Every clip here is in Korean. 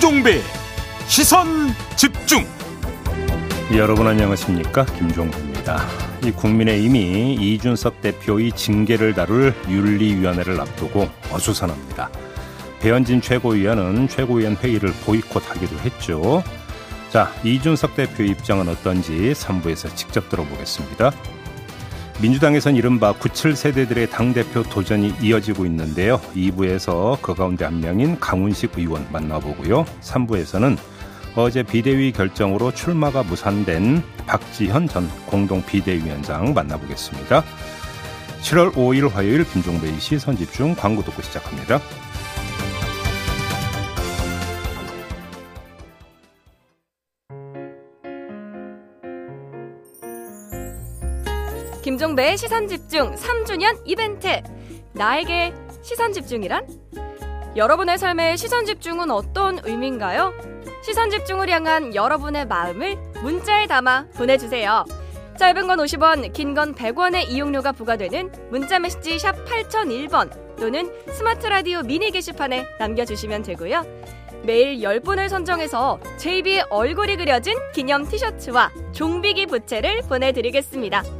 김종배 시선 집중 여러분 안녕하십니까 김종배입니다. 이 국민의힘이 이준석 대표의 징계를 다룰 윤리위원회를 앞두고 어수선합니다. 배현진 최고위원은 최고위원 회의를 보이콧하기도 했죠. 자 이준석 대표의 입장은 어떤지 3부에서 직접 들어보겠습니다. 민주당에선 이른바 97세대들의 당대표 도전이 이어지고 있는데요. 2부에서 그 가운데 한 명인 강훈식 의원 만나보고요. 3부에서는 어제 비대위 결정으로 출마가 무산된 박지현 전 공동 비대위원장 만나보겠습니다. 7월 5일 화요일 김종배의 시선 집중 광고 듣고 시작합니다. 김종배의 시선 집중 3주년 이벤트. 나에게 시선 집중이란? 여러분의 삶의 시선 집중은 어떤 의미인가요? 시선 집중을 향한 여러분의 마음을 문자에 담아 보내주세요. 짧은 건 50원, 긴 건 100원의 이용료가 부과되는 문자 메시지 샵 8001번 또는 스마트 라디오 미니 게시판에 남겨주시면 되고요. 매일 10분을 선정해서 JB의 얼굴이 그려진 기념 티셔츠와 종비기 부채를 보내드리겠습니다.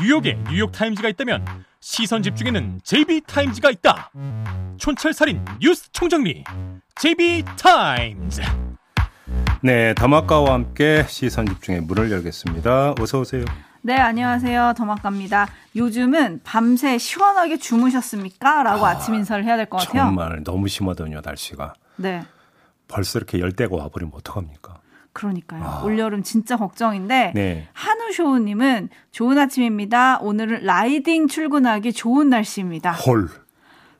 뉴욕에 뉴욕타임즈가 있다면 시선 집중에는 JB타임즈가 있다 촌철살인 뉴스 총정리 JB타임즈 네, 더마카와 함께 시선 집중의 문을 열겠습니다. 어서 오세요. 네, 안녕하세요. 더마카입니다. 요즘은 밤새 시원하게 주무셨습니까? 라고 아, 침 인사를 해야 될 것 같아요. 정말 너무 심하더군요, 날씨가. 네. 벌써 이렇게 열대가 와버리면 어떡합니까? 그러니까요. 아. 올여름 진짜 걱정인데 네. 한우쇼우님은 좋은 아침입니다. 오늘은 riding 출근하기 좋은 날씨입니다. 헐.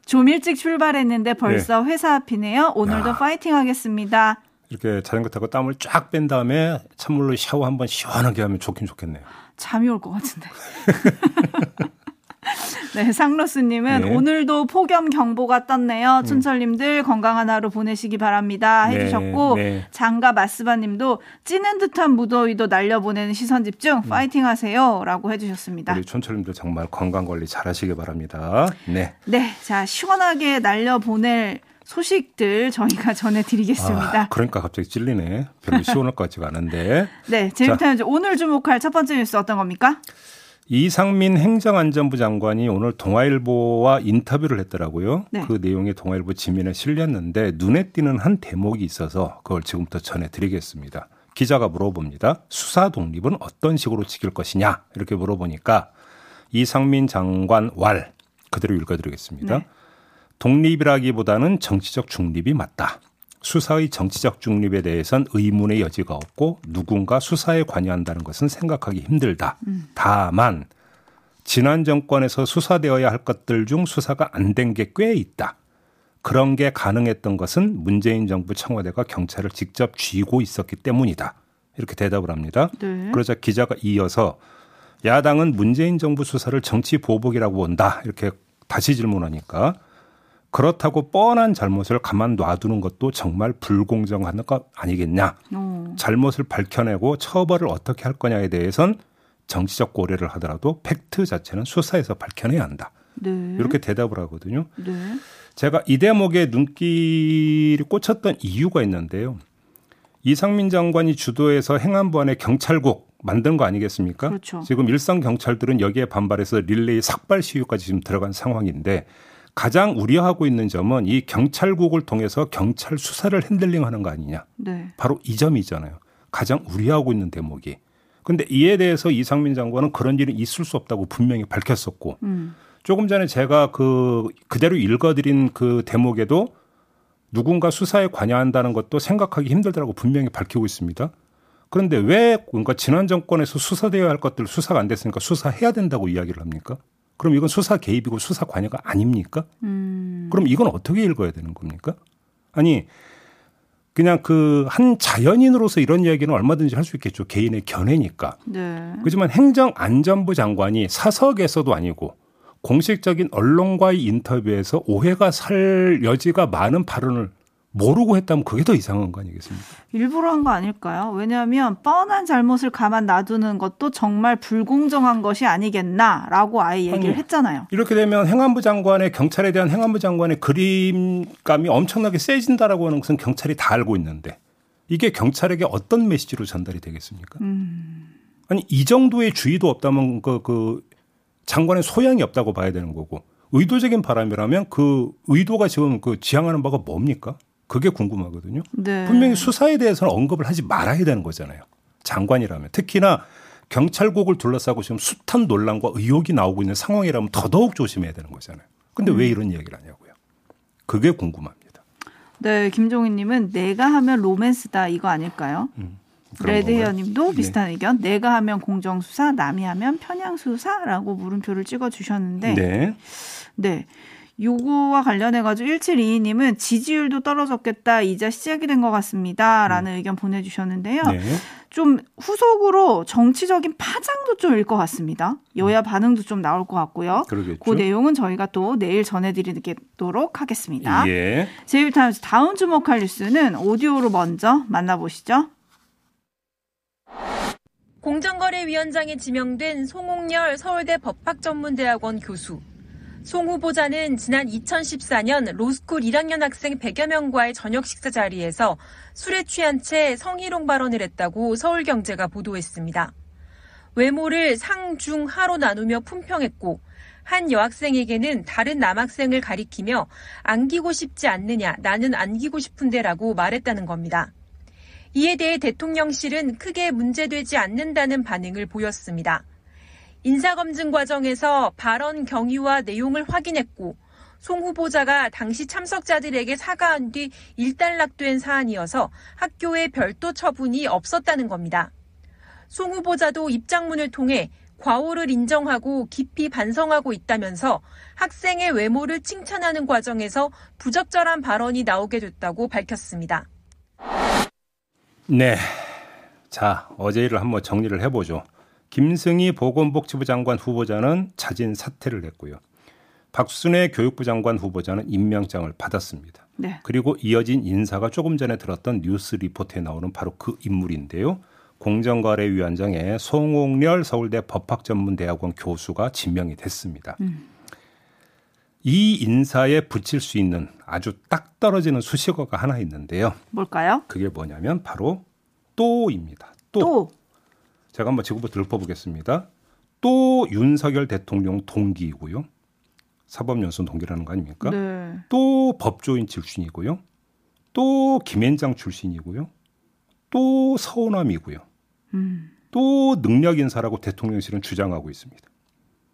좀 일찍 출발했는데 벌써 네. 회사 앞이네요. 오늘도 야. 파이팅 하겠습니다. 이렇게 자전거 타고 땀을 쫙 뺀 다음에 찬물로 샤워 한번 시원하게 하면 좋긴 좋겠네요. 잠이 올 것 같은데. 네, 상로스님은 네. 오늘도 폭염 경보가 떴네요. 음. 춘철님들 건강한 하루 보내시기 바랍니다. 네, 해주셨고 네. 장가 마스바님도 찌는 듯한 무더위도 날려보내는 시선 집중 음. 파이팅하세요라고 해주셨습니다. 우리 춘철님들 정말 건강 관리 잘하시기 바랍니다. 네. 네, 자 시원하게 날려보낼 소식들 저희가 전해드리겠습니다. 아, 그러니까 갑자기 찔리네. 별로 시원할 것 같지가 않은데. 네, 제이타임즈 오늘 주목할 첫 번째 뉴스 어떤 겁니까? 이상민 행정안전부 장관이 오늘 동아일보와 인터뷰를 했더라고요. 네. 그 내용이 동아일보 지면에 실렸는데 눈에 띄는 한 대목이 있어서 그걸 지금부터 전해드리겠습니다. 기자가 물어봅니다. 수사 독립은 어떤 식으로 지킬 것이냐 이렇게 물어보니까 이상민 장관 왈 그대로 읽어드리겠습니다. 네. 독립이라기보다는 정치적 중립이 맞다. 수사의 정치적 중립에 대해선 의문의 여지가 없고 누군가 수사에 관여한다는 것은 생각하기 힘들다. 음. 다만 지난 정권에서 수사되어야 할 것들 중 수사가 안 된 게 꽤 있다. 그런 게 가능했던 것은 문재인 정부 청와대가 경찰을 직접 쥐고 있었기 때문이다. 이렇게 대답을 합니다. 네. 그러자 기자가 이어서 야당은 문재인 정부 수사를 정치 보복이라고 본다. 이렇게 다시 질문하니까 그렇다고 뻔한 잘못을 가만 놔두는 것도 정말 불공정한 것 아니겠냐. 오. 잘못을 밝혀내고 처벌을 어떻게 할 거냐에 대해선 정치적 고려를 하더라도 팩트 자체는 수사에서 밝혀내야 한다. 네. 이렇게 대답을 하거든요. 네. 제가 이 대목에 눈길이 꽂혔던 이유가 있는데요. 이상민 장관이 주도해서 행안부 안에 경찰국 만든 거 아니겠습니까? 그렇죠. 지금 일선 경찰들은 여기에 반발해서 릴레이 삭발 시위까지 지금 들어간 상황인데 가장 우려하고 있는 점은 이 경찰국을 통해서 경찰 수사를 핸들링하는 거 아니냐. 네. 바로 이 점이잖아요. 가장 우려하고 있는 대목이. 근데 이에 대해서 이상민 장관은 그런 일은 있을 수 없다고 분명히 밝혔었고 음. 조금 전에 제가 그 그대로 읽어드린 그 대목에도 누군가 수사에 관여한다는 것도 생각하기 힘들다고 분명히 밝히고 있습니다. 그런데 왜 뭔가 지난 정권에서 수사되어야 할 것들 수사가 안 됐으니까 수사해야 된다고 이야기를 합니까? 그럼 이건 수사 개입이고 수사 관여가 아닙니까? 음. 그럼 이건 어떻게 읽어야 되는 겁니까? 아니 그냥 그 한 자연인으로서 이런 이야기는 얼마든지 할 수 있겠죠. 개인의 견해니까. 네. 그렇지만 행정안전부 장관이 사석에서도 아니고 공식적인 언론과의 인터뷰에서 오해가 살 여지가 많은 발언을 모르고 했다면 그게 더 이상한 거 아니겠습니까? 일부러 한 거 아닐까요? 왜냐하면 뻔한 잘못을 가만 놔두는 것도 정말 불공정한 것이 아니겠나라고 아예 얘기를 아니, 했잖아요. 이렇게 되면 행안부 장관의 경찰에 대한 행안부 장관의 그림감이 엄청나게 세진다라고 하는 것은 경찰이 다 알고 있는데 이게 경찰에게 어떤 메시지로 전달이 되겠습니까? 음. 아니 이 정도의 주의도 없다면 그, 그 장관의 소양이 없다고 봐야 되는 거고 의도적인 바람이라면 그 의도가 지금 그 지향하는 바가 뭡니까? 그게 궁금하거든요. 네. 분명히 수사에 대해서는 언급을 하지 말아야 되는 거잖아요. 장관이라면 특히나 경찰국을 둘러싸고 지금 숱한 논란과 의혹이 나오고 있는 상황이라면 더더욱 조심해야 되는 거잖아요. 근데 음. 왜 이런 이야기를 하냐고요. 그게 궁금합니다. 네, 김종희님은 내가 하면 로맨스다 이거 아닐까요? 음, 레드헤어님도 네. 비슷한 네. 의견. 내가 하면 공정수사, 남이 하면 편향수사라고 물음표를 찍어 주셨는데, 네. 네. 요거와 관련해 가지고 1722님은 지지율도 떨어졌겠다. 이제 시작이 된 것 같습니다.라는 음. 의견 보내주셨는데요. 네. 좀 후속으로 정치적인 파장도 좀 일 것 같습니다. 여야 음. 반응도 좀 나올 것 같고요. 그러겠죠. 그 내용은 저희가 또 내일 전해드리도록 하겠습니다. 예. 제이비타임스 다음 주목할 뉴스는 오디오로 먼저 만나보시죠. 공정거래위원장에 지명된 송옥열 서울대 법학전문대학원 교수. 송 후보자는 지난 2014년 로스쿨 1학년 학생 100여 명과의 저녁 식사 자리에서 술에 취한 채 성희롱 발언을 했다고 서울경제가 보도했습니다. 외모를 상, 중, 하로 나누며 품평했고 한 여학생에게는 다른 남학생을 가리키며 안기고 싶지 않느냐, 나는 안기고 싶은데라고 말했다는 겁니다. 이에 대해 대통령실은 크게 문제되지 않는다는 반응을 보였습니다. 인사검증 과정에서 발언 경위와 내용을 확인했고 송 후보자가 당시 참석자들에게 사과한 뒤 일단락된 사안이어서 학교에 별도 처분이 없었다는 겁니다. 송 후보자도 입장문을 통해 과오를 인정하고 깊이 반성하고 있다면서 학생의 외모를 칭찬하는 과정에서 부적절한 발언이 나오게 됐다고 밝혔습니다. 네. 자, 어제 일을 한번 정리를 해보죠. 김승희 보건복지부 장관 후보자는 자진 사퇴를 했고요. 박순애 교육부 장관 후보자는 임명장을 받았습니다. 네. 그리고 이어진 인사가 조금 전에 들었던 뉴스 리포트에 나오는 바로 그 인물인데요. 공정거래위원장에 송옥렬 서울대 법학전문대학원 교수가 지명이 됐습니다. 음. 이 인사에 붙일 수 있는 아주 딱 떨어지는 수식어가 하나 있는데요. 뭘까요? 그게 뭐냐면 바로 또입니다. 또. 또. 제가 한번 지금부터 읊어보겠습니다. 또 윤석열 대통령 동기이고요. 사법연수 동기라는 거 아닙니까? 네. 또 법조인 출신이고요. 또 김앤장 출신이고요. 또 서운함이고요. 음. 또 능력 인사라고 대통령실은 주장하고 있습니다.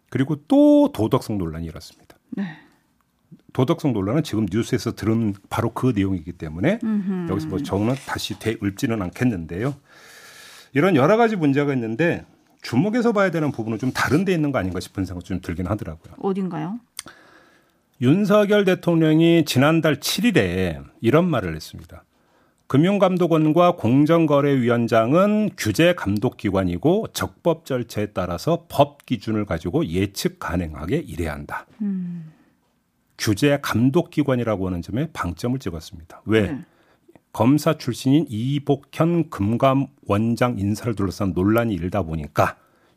그리고 또 도덕성 논란이 일었습니다. 네. 도덕성 논란은 지금 뉴스에서 들은 바로 그 내용이기 때문에 음흠. 여기서 뭐 저는 다시 되읊지는 않겠는데요. 이런 여러 가지 문제가 있는데 주목해서 봐야 되는 부분은 좀 다른 데 있는 거 아닌가 싶은 생각이 좀 들긴 하더라고요. 어딘가요? 윤석열 대통령이 지난달 7일에 이런 말을 했습니다. 금융감독원과 공정거래위원장은 규제 감독기관이고 적법 절차에 따라서 법 기준을 가지고 예측 가능하게 일해야 한다. 음. 규제 감독기관이라고 하는 점에 방점을 찍었습니다. 왜? 네. 검사 출신인 이복현 금감 원장 인사를 둘러싼 논란이 일다 보니까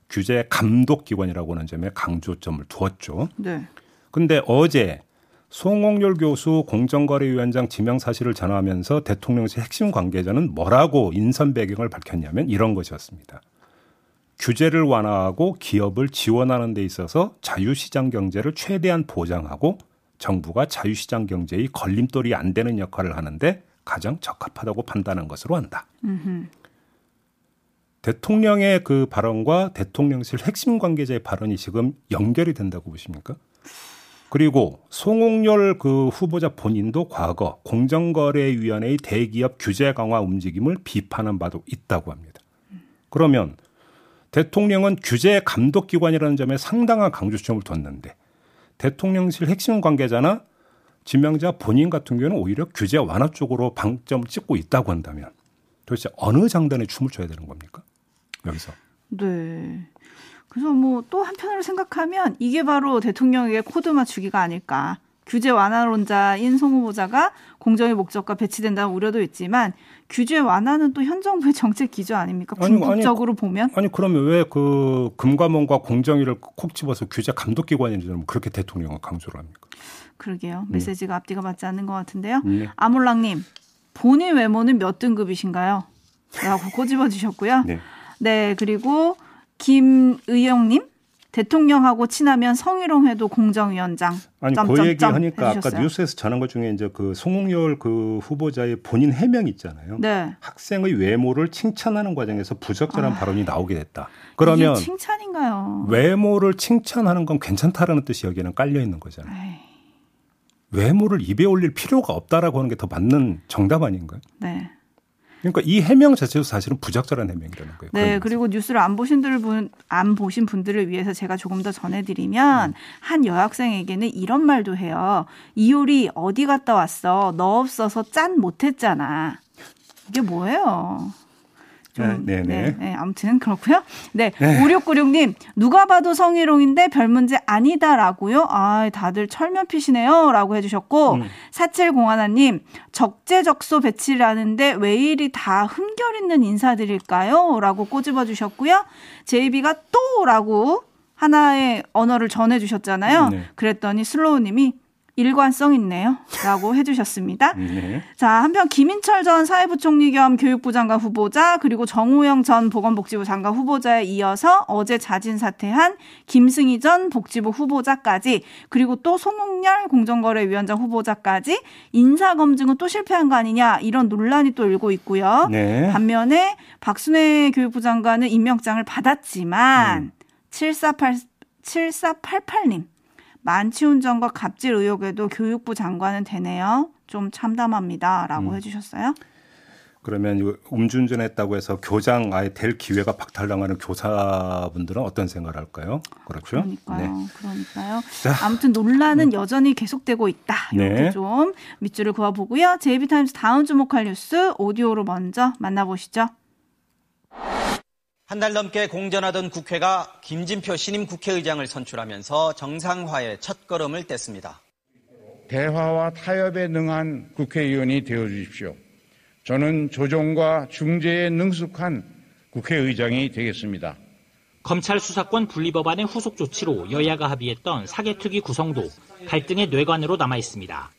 규제 감독 기관이라고 하는 점에 강조점을 두었죠. 네. 근데 어제 송홍열 교수 공정거래위원장 지명 사실을 전하면서 대통령실 핵심 관계자는 뭐라고 인선 배경을 밝혔냐면 이런 것이었습니다. 규제를 완화하고 기업을 지원하는 데 있어서 자유시장 경제를 최대한 보장하고 정부가 자유시장 경제의 걸림돌이 안 되는 역할을 하는데 가장 적합하다고 판단한 것으로 한다. 음흠. 대통령의 그 발언과 대통령실 핵심 관계자의 발언이 지금 연결이 된다고 보십니까? 그리고 송홍열 그 후보자 본인도 과거 공정거래위원회의 대기업 규제 강화 움직임을 비판한 바도 있다고 합니다. 그러면 대통령은 규제 감독 기관이라는 점에 상당한 강조점을 뒀는데 대통령실 핵심 관계자나 지명자 본인 같은 경우는 오히려 규제 완화 쪽으로 방점 찍고 있다고 한다면 도대체 어느 장단에 춤을 춰야 되는 겁니까? 여기서. 네. 그래서 뭐 또 한편으로 생각하면 이게 바로 대통령에게 코드 맞추기가 아닐까. 규제 완화론자인 송 후보자가 공정의 목적과 배치된다는 우려도 있지만 규제 완화는 또 현 정부의 정책 기조 아닙니까? 궁극적으로 보면 아니 그러면 왜 그 금감원과 공정위를 콕 집어서 규제 감독 기관인지는 그렇게 대통령은 강조를 합니까? 그러게요. 네. 메시지가 네. 앞뒤가 맞지 않는 것 같은데요. 네. 아몰랑님 본인 외모는 몇 등급이신가요? 라고 꼬집어 주셨고요. 네. 네 그리고 김의영님 대통령하고 친하면 성희롱해도 공정위원장. 아니 점, 그 얘기 하니까 아까 뉴스에서 전한 것 중에 이제 그 송홍열 그 후보자의 본인 해명 있잖아요. 네. 학생의 외모를 칭찬하는 과정에서 부적절한 아, 발언이 나오게 됐다. 그러면 칭찬인가요? 외모를 칭찬하는 건 괜찮다라는 뜻이 여기에는 깔려 있는 거잖아요. 에이. 외모를 입에 올릴 필요가 없다라고 하는 게 더 맞는 정답 아닌가요? 네. 그러니까 이 해명 자체도 사실은 부적절한 해명이라는 거예요. 네, 그리고 뉴스를 안 보신 분, 안 보신 분들을 위해서 제가 조금 더 전해드리면 음. 한 여학생에게는 이런 말도 해요. 이효리 어디 갔다 왔어? 너 없어서 짠 못했잖아. 이게 뭐예요? 좀, 네, 네, 네. 네, 네. 아무튼 그렇고요. 네, 네. 5696님 누가 봐도 성희롱인데 별 문제 아니다라고요. 아, 다들 철면 피시네요라고 해주셨고 음. 4701님 적재적소 배치라는데 왜 이리 다 흠결 있는 인사들일까요?라고 꼬집어 주셨고요. 제이비가 또라고 하나의 언어를 전해주셨잖아요. 네. 그랬더니 슬로우님이 일관성 있네요. 라고 해주셨습니다. 네. 자, 한편 김인철 전 사회부총리 겸 교육부 장관 후보자, 그리고 정우영 전 보건복지부 장관 후보자에 이어서 어제 자진 사퇴한 김승희 전 복지부 후보자까지, 그리고 또 송웅열 공정거래위원장 후보자까지 인사검증은 또 실패한 거 아니냐, 이런 논란이 또 일고 있고요. 네. 반면에 박순애 교육부 장관은 임명장을 받았지만, 음. 7488, 7488님. 만취운전과 갑질 의혹에도 교육부 장관은 되네요. 좀 참담합니다라고 음. 해주셨어요. 그러면 음주운전했다고 해서 교장 아예 될 기회가 박탈당하는 교사분들은 어떤 생각을 할까요? 그렇죠. 그러니까요. 네. 그러니까요. 자, 아무튼 논란은 음. 여전히 계속되고 있다. 이렇게 네. 좀 밑줄을 그어보고요. 제이비타임스 다음 주목할 뉴스 오디오로 먼저 만나보시죠. 한 달 넘게 공전하던 국회가 김진표 신임 국회의장을 선출하면서 정상화의 첫걸음을 뗐습니다. 대화와 타협에 능한 국회의원이 되어 주십시오. 저는 조정과 중재에 능숙한 국회의장이 되겠습니다. 검찰 수사권 분리법안의 후속 조치로 여야가 합의했던 사개특위 구성도 갈등의 뇌관으로 남아 있습니다.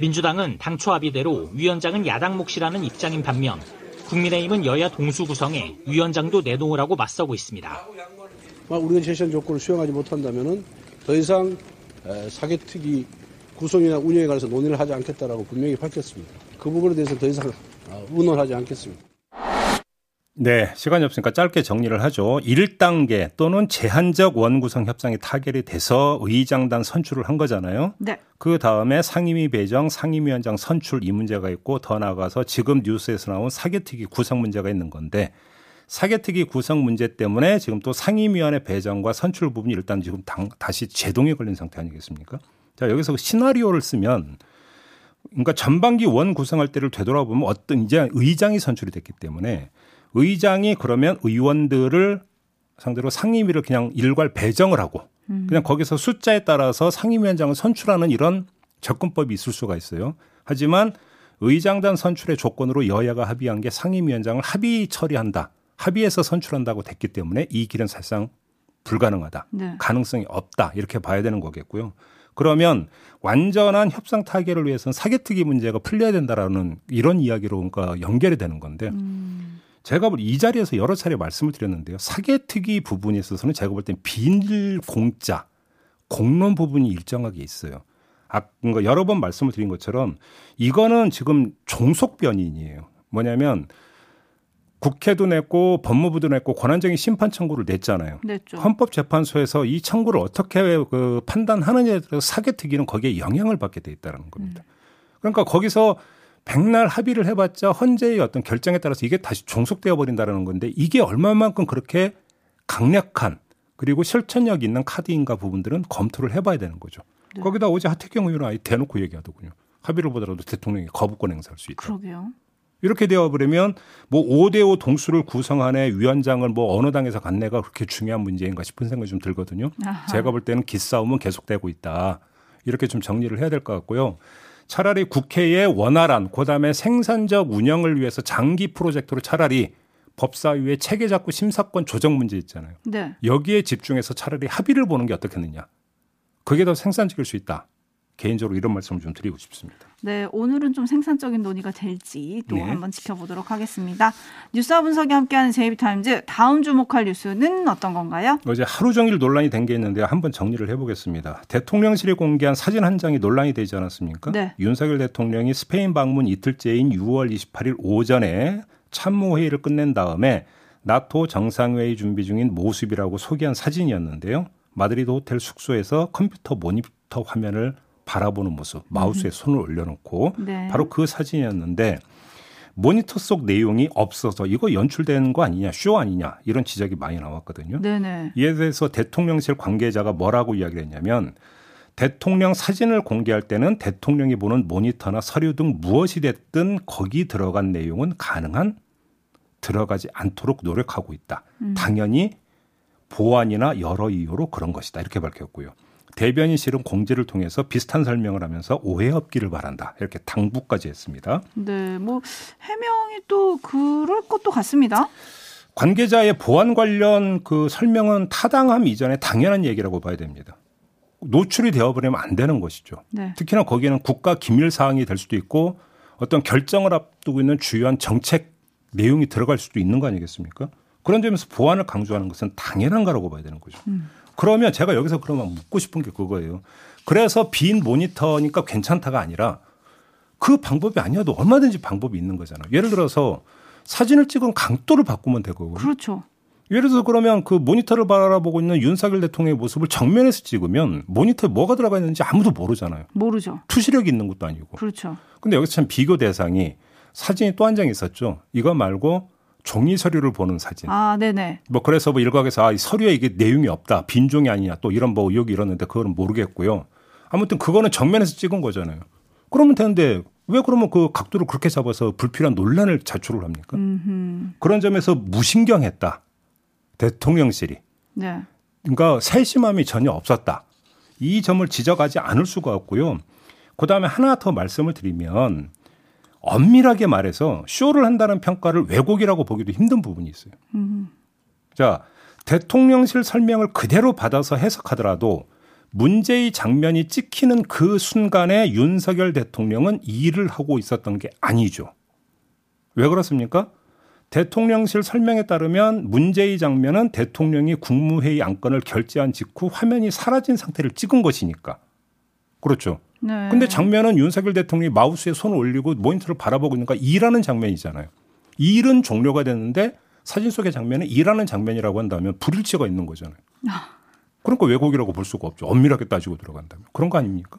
민주당은 당초 합의대로 위원장은 야당 몫이라는 입장인 반면 국민의힘은 여야 동수 구성에 위원장도 내놓으라고 맞서고 있습니다. 우리가 제시한 조건을 수용하지 못한다면 더 이상 사개특위 구성이나 운영에 관해서 논의를 하지 않겠다라고 분명히 밝혔습니다. 그 부분에 대해서 더 이상 어, 의논하지 않겠습니다. 네, 시간이 없으니까 짧게 정리를 하죠. 1단계 또는 제한적 원구성 협상이 타결이 돼서 의장단 선출을 한 거잖아요. 네. 그 다음에 상임위 배정, 상임위원장 선출 이 문제가 있고 더 나아가서 지금 뉴스에서 나온 사개특위 구성 문제가 있는 건데 사개특위 구성 문제 때문에 지금 또 상임위원회 배정과 선출 부분이 일단 지금 당, 다시 제동에 걸린 상태 아니겠습니까? 자, 여기서 시나리오를 쓰면 그러니까 전반기 원 구성할 때를 되돌아보면 어떤 이제 의장이 선출이 됐기 때문에 의장이 그러면 의원들을 상대로 상임위를 그냥 일괄 배정을 하고 음. 그냥 거기서 숫자에 따라서 상임위원장을 선출하는 이런 접근법이 있을 수가 있어요. 하지만 의장단 선출의 조건으로 여야가 합의한 게 상임위원장을 합의 처리한다. 합의해서 선출한다고 됐기 때문에 이 길은 사실상 불가능하다. 네. 가능성이 없다. 이렇게 봐야 되는 거겠고요. 그러면 완전한 협상 타결을 위해서는 사개특위 문제가 풀려야 된다라는 이런 이야기로 그러니까 연결이 되는 건데 음. 제가 이 자리에서 여러 차례 말씀을 드렸는데요. 사개특위 부분에 있어서는 제가 볼 땐 비공짜 공론 부분이 일정하게 있어요. 아, 그러니까 여러 번 말씀을 드린 것처럼 이거는 지금 종속 변인이에요. 뭐냐면 국회도 냈고 법무부도 냈고 권한적인 심판 청구를 냈잖아요. 냈죠. 헌법재판소에서 이 청구를 어떻게 그 판단하느냐에 따라서 사개특위는 거기에 영향을 받게 돼 있다는 겁니다. 음. 그러니까 거기서 백날 합의를 해봤자 헌재의 어떤 결정에 따라서 이게 다시 종속되어 버린다라는 건데 이게 얼마만큼 그렇게 강력한 그리고 실천력 있는 카드인가 부분들은 검토를 해봐야 되는 거죠. 네. 거기다 어제 하태경 의원은 아예 대놓고 얘기하더군요. 합의를 보더라도 대통령이 거부권 행사할 수 있다. 그러게요. 이렇게 되어버리면 뭐 5대5 동수를 구성하는 위원장을 뭐 어느 당에서 갔네가 그렇게 중요한 문제인가 싶은 생각이 좀 들거든요. 아하. 제가 볼 때는 기싸움은 계속되고 있다. 이렇게 좀 정리를 해야 될 것 같고요. 차라리 국회의 원활한 그다음에 생산적 운영을 위해서 장기 프로젝트로 차라리 법사위의 체계 잡고 심사권 조정 문제 있잖아요. 네. 여기에 집중해서 차라리 합의를 보는 게 어떻겠느냐. 그게 더 생산적일 수 있다. 개인적으로 이런 말씀을 좀 드리고 싶습니다. 네, 오늘은 좀 생산적인 논의가 될지 또 네. 한번 지켜보도록 하겠습니다. 뉴스와 분석이 함께하는 제이비타임즈 다음 주목할 뉴스는 어떤 건가요? 어제 하루 종일 논란이 된 게 있는데 한번 정리를 해보겠습니다. 대통령실이 공개한 사진 한 장이 논란이 되지 않았습니까? 네. 윤석열 대통령이 스페인 방문 이틀째인 6월 28일 오전에 참모회의를 끝낸 다음에 나토 정상회의 준비 중인 모습이라고 소개한 사진이었는데요. 마드리드 호텔 숙소에서 컴퓨터 모니터 화면을 바라보는 모습, 마우스에 음. 손을 올려놓고 네. 바로 그 사진이었는데 모니터 속 내용이 없어서 이거 연출된 거 아니냐, 쇼 아니냐 이런 지적이 많이 나왔거든요. 네네. 이에 대해서 대통령실 관계자가 뭐라고 이야기를 했냐면 대통령 사진을 공개할 때는 대통령이 보는 모니터나 서류 등 무엇이 됐든 거기 들어간 내용은 가능한 들어가지 않도록 노력하고 있다. 음. 당연히 보안이나 여러 이유로 그런 것이다. 이렇게 밝혔고요. 대변인 실은 공지를 통해서 비슷한 설명을 하면서 오해 없기를 바란다. 이렇게 당부까지 했습니다. 네, 뭐 해명이 또 그럴 것도 같습니다. 관계자의 보안 관련 그 설명은 타당함 이전에 당연한 얘기라고 봐야 됩니다. 노출이 되어버리면 안 되는 것이죠. 네. 특히나 거기에는 국가 기밀 사항이 될 수도 있고 어떤 결정을 앞두고 있는 주요한 정책 내용이 들어갈 수도 있는 거 아니겠습니까? 그런 점에서 보안을 강조하는 것은 당연한 거라고 봐야 되는 거죠. 음. 그러면 제가 여기서 그러면 묻고 싶은 게 그거예요. 그래서 빈 모니터니까 괜찮다가 아니라 그 방법이 아니어도 얼마든지 방법이 있는 거잖아요. 예를 들어서 사진을 찍은 강도를 바꾸면 되고. 그렇죠. 예를 들어서 그러면 그 모니터를 바라보고 있는 윤석열 대통령의 모습을 정면에서 찍으면 모니터에 뭐가 들어가 있는지 아무도 모르잖아요. 모르죠. 투시력이 있는 것도 아니고. 그렇죠. 근데 여기서 참 비교 대상이 사진이 또 한 장 있었죠. 이거 말고 종이 서류를 보는 사진. 아, 네네. 뭐 그래서 뭐 일각에서 아, 이 서류에 이게 내용이 없다. 빈종이 아니냐. 또 이런 뭐 의혹이 일었는데 그거는 모르겠고요. 아무튼 그거는 정면에서 찍은 거잖아요. 그러면 되는데 왜 그러면 그 각도를 그렇게 잡아서 불필요한 논란을 자초를 합니까? 음흠. 그런 점에서 무신경했다. 대통령실이. 네. 그러니까 세심함이 전혀 없었다. 이 점을 지적하지 않을 수가 없고요. 그 다음에 하나 더 말씀을 드리면 엄밀하게 말해서 쇼를 한다는 평가를 왜곡이라고 보기도 힘든 부분이 있어요. 음. 자, 대통령실 설명을 그대로 받아서 해석하더라도 문제의 장면이 찍히는 그 순간에 윤석열 대통령은 일을 하고 있었던 게 아니죠. 왜 그렇습니까? 대통령실 설명에 따르면 문제의 장면은 대통령이 국무회의 안건을 결재한 직후 화면이 사라진 상태를 찍은 것이니까. 그렇죠. 네. 근데 장면은 윤석열 대통령이 마우스에 손을 올리고 모니터를 바라보고 있는가 일하는 장면이잖아요. 일은 종료가 됐는데 사진 속의 장면은 일하는 장면이라고 한다면 불일치가 있는 거잖아요. 아. 그러니까 왜곡이라고 볼 수가 없죠. 엄밀하게 따지고 들어간다면. 그런 거 아닙니까?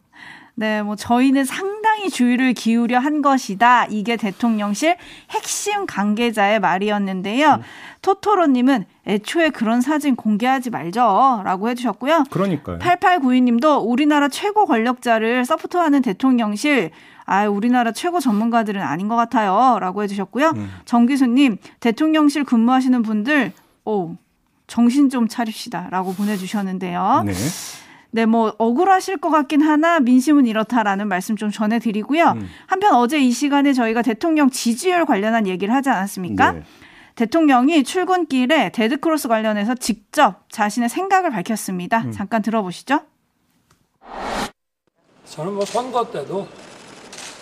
네, 뭐 저희는 상 당히 주의를 기울여 한 것이다. 이게 대통령실 핵심 관계자의 말이었는데요. 음. 토토로님은 애초에 그런 사진 공개하지 말죠 라고 해주셨고요. 그러니까요. 8892님도 우리나라 최고 권력자를 서포트하는 대통령실 아, 우리나라 최고 전문가들은 아닌 것 같아요. 라고 해주셨고요. 음. 정기수님, 대통령실 근무하시는 분들, 오, 정신 좀 차립시다. 라고 보내주셨는데요. 네. 네, 뭐 억울하실 것 같긴 하나 민심은 이렇다라는 말씀 좀 전해드리고요. 음. 한편 어제 이 시간에 저희가 대통령 지지율 관련한 얘기를 하지 않았습니까? 네. 대통령이 출근길에 dead cross 관련해서 직접 자신의 생각을 밝혔습니다. 음. 잠깐 들어보시죠. 저는 뭐 선거 때도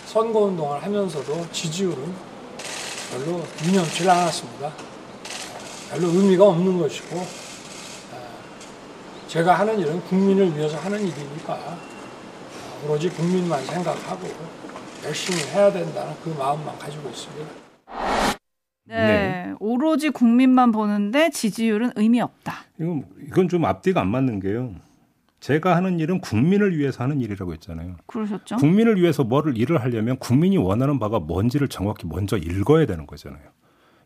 선거 운동을 하면서도 지지율은 별로 유념치 않았습니다. 별로 의미가 없는 것이고 제가 하는 일은 국민을 위해서 하는 일이니까 오로지 국민만 생각하고 열심히 해야 된다는 그 마음만 가지고 있습니다. 네, 네. 오로지 국민만 보는데 지지율은 의미 없다. 이건, 이건 좀 앞뒤가 안 맞는 게요. 제가 하는 일은 국민을 위해서 하는 일이라고 했잖아요. 그러셨죠? 국민을 위해서 뭐를 일을 하려면 국민이 원하는 바가 뭔지를 정확히 먼저 읽어야 되는 거잖아요.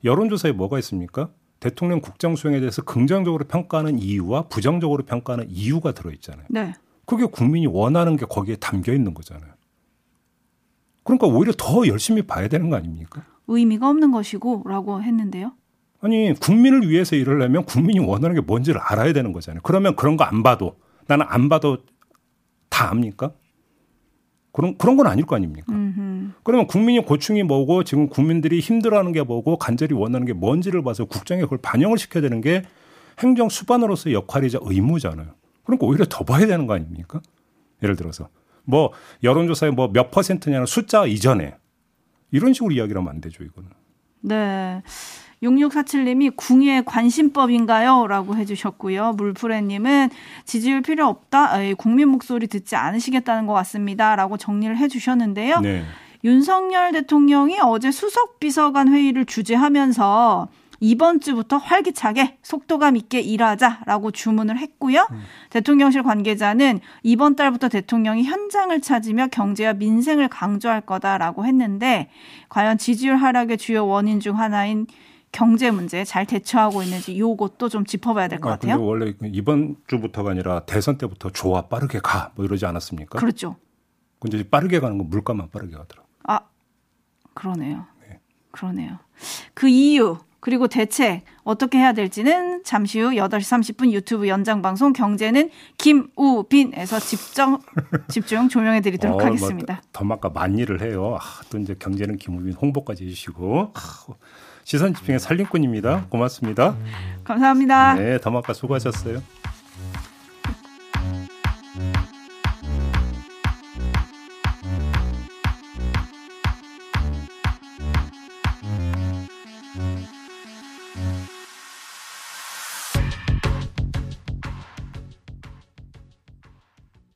여론조사에 뭐가 있습니까? 대통령 국정 수행에 대해서 긍정적으로 평가하는 이유와 부정적으로 평가하는 이유가 들어 있잖아요. 네. 그게 국민이 원하는 게 거기에 담겨 있는 거잖아요. 그러니까 오히려 더 열심히 봐야 되는 거 아닙니까? 의미가 없는 것이고라고 했는데요. 아니 국민을 위해서 일하려면 국민이 원하는 게 뭔지를 알아야 되는 거잖아요. 그러면 그런 거 안 봐도 나는 안 봐도 다 압니까? 그런 그런 건 아닐 거 아닙니까? 음흠. 그러면 국민이 고충이 뭐고 지금 국민들이 힘들어하는 게 뭐고 간절히 원하는 게 뭔지를 봐서 국정에 그걸 반영을 시켜야 되는 게 행정 수반으로서의 역할이자 의무잖아요. 그러니까 오히려 더 봐야 되는 거 아닙니까? 예를 들어서 뭐 여론조사에 뭐 몇 퍼센트냐는 숫자 이전에 이런 식으로 이야기를 하면 안 되죠, 이거는. 네. 6647님이 궁예 관심법인가요? 라고 해주셨고요. 물프레님은 지지율 필요 없다. 에이, 국민 목소리 듣지 않으시겠다는 것 같습니다. 라고 정리를 해주셨는데요. 네. 윤석열 대통령이 어제 수석 비서관 회의를 주재하면서 이번 주부터 활기차게 속도감 있게 일하자라고 주문을 했고요. 음. 대통령실 관계자는 이번 달부터 대통령이 현장을 찾으며 경제와 민생을 강조할 거다라고 했는데 과연 지지율 하락의 주요 원인 중 하나인 경제 문제 잘 대처하고 있는지 요것도 좀 짚어봐야 될것 아, 같아요. 원래 이번 주부터가 아니라 대선 때부터 좋아 빠르게 가 뭐 이러지 않았습니까? 그렇죠. 근데 빠르게 가는 건 물가만 빠르게 가더라고. 아 그러네요. 네. 그러네요. 그 이유 그리고 대책 어떻게 해야 될지는 잠시 후 8시 30분 유튜브 연장 방송 경제는 김우빈에서 집중 집중 조명해 드리도록 어, 하겠습니다. 뭐, 더마까 만일을 해요. 아, 또 이제 경제는 김우빈 홍보까지 해 주시고 아, 시선 집중의 살림꾼입니다. 고맙습니다. 감사합니다. 네, 더마까 수고하셨어요.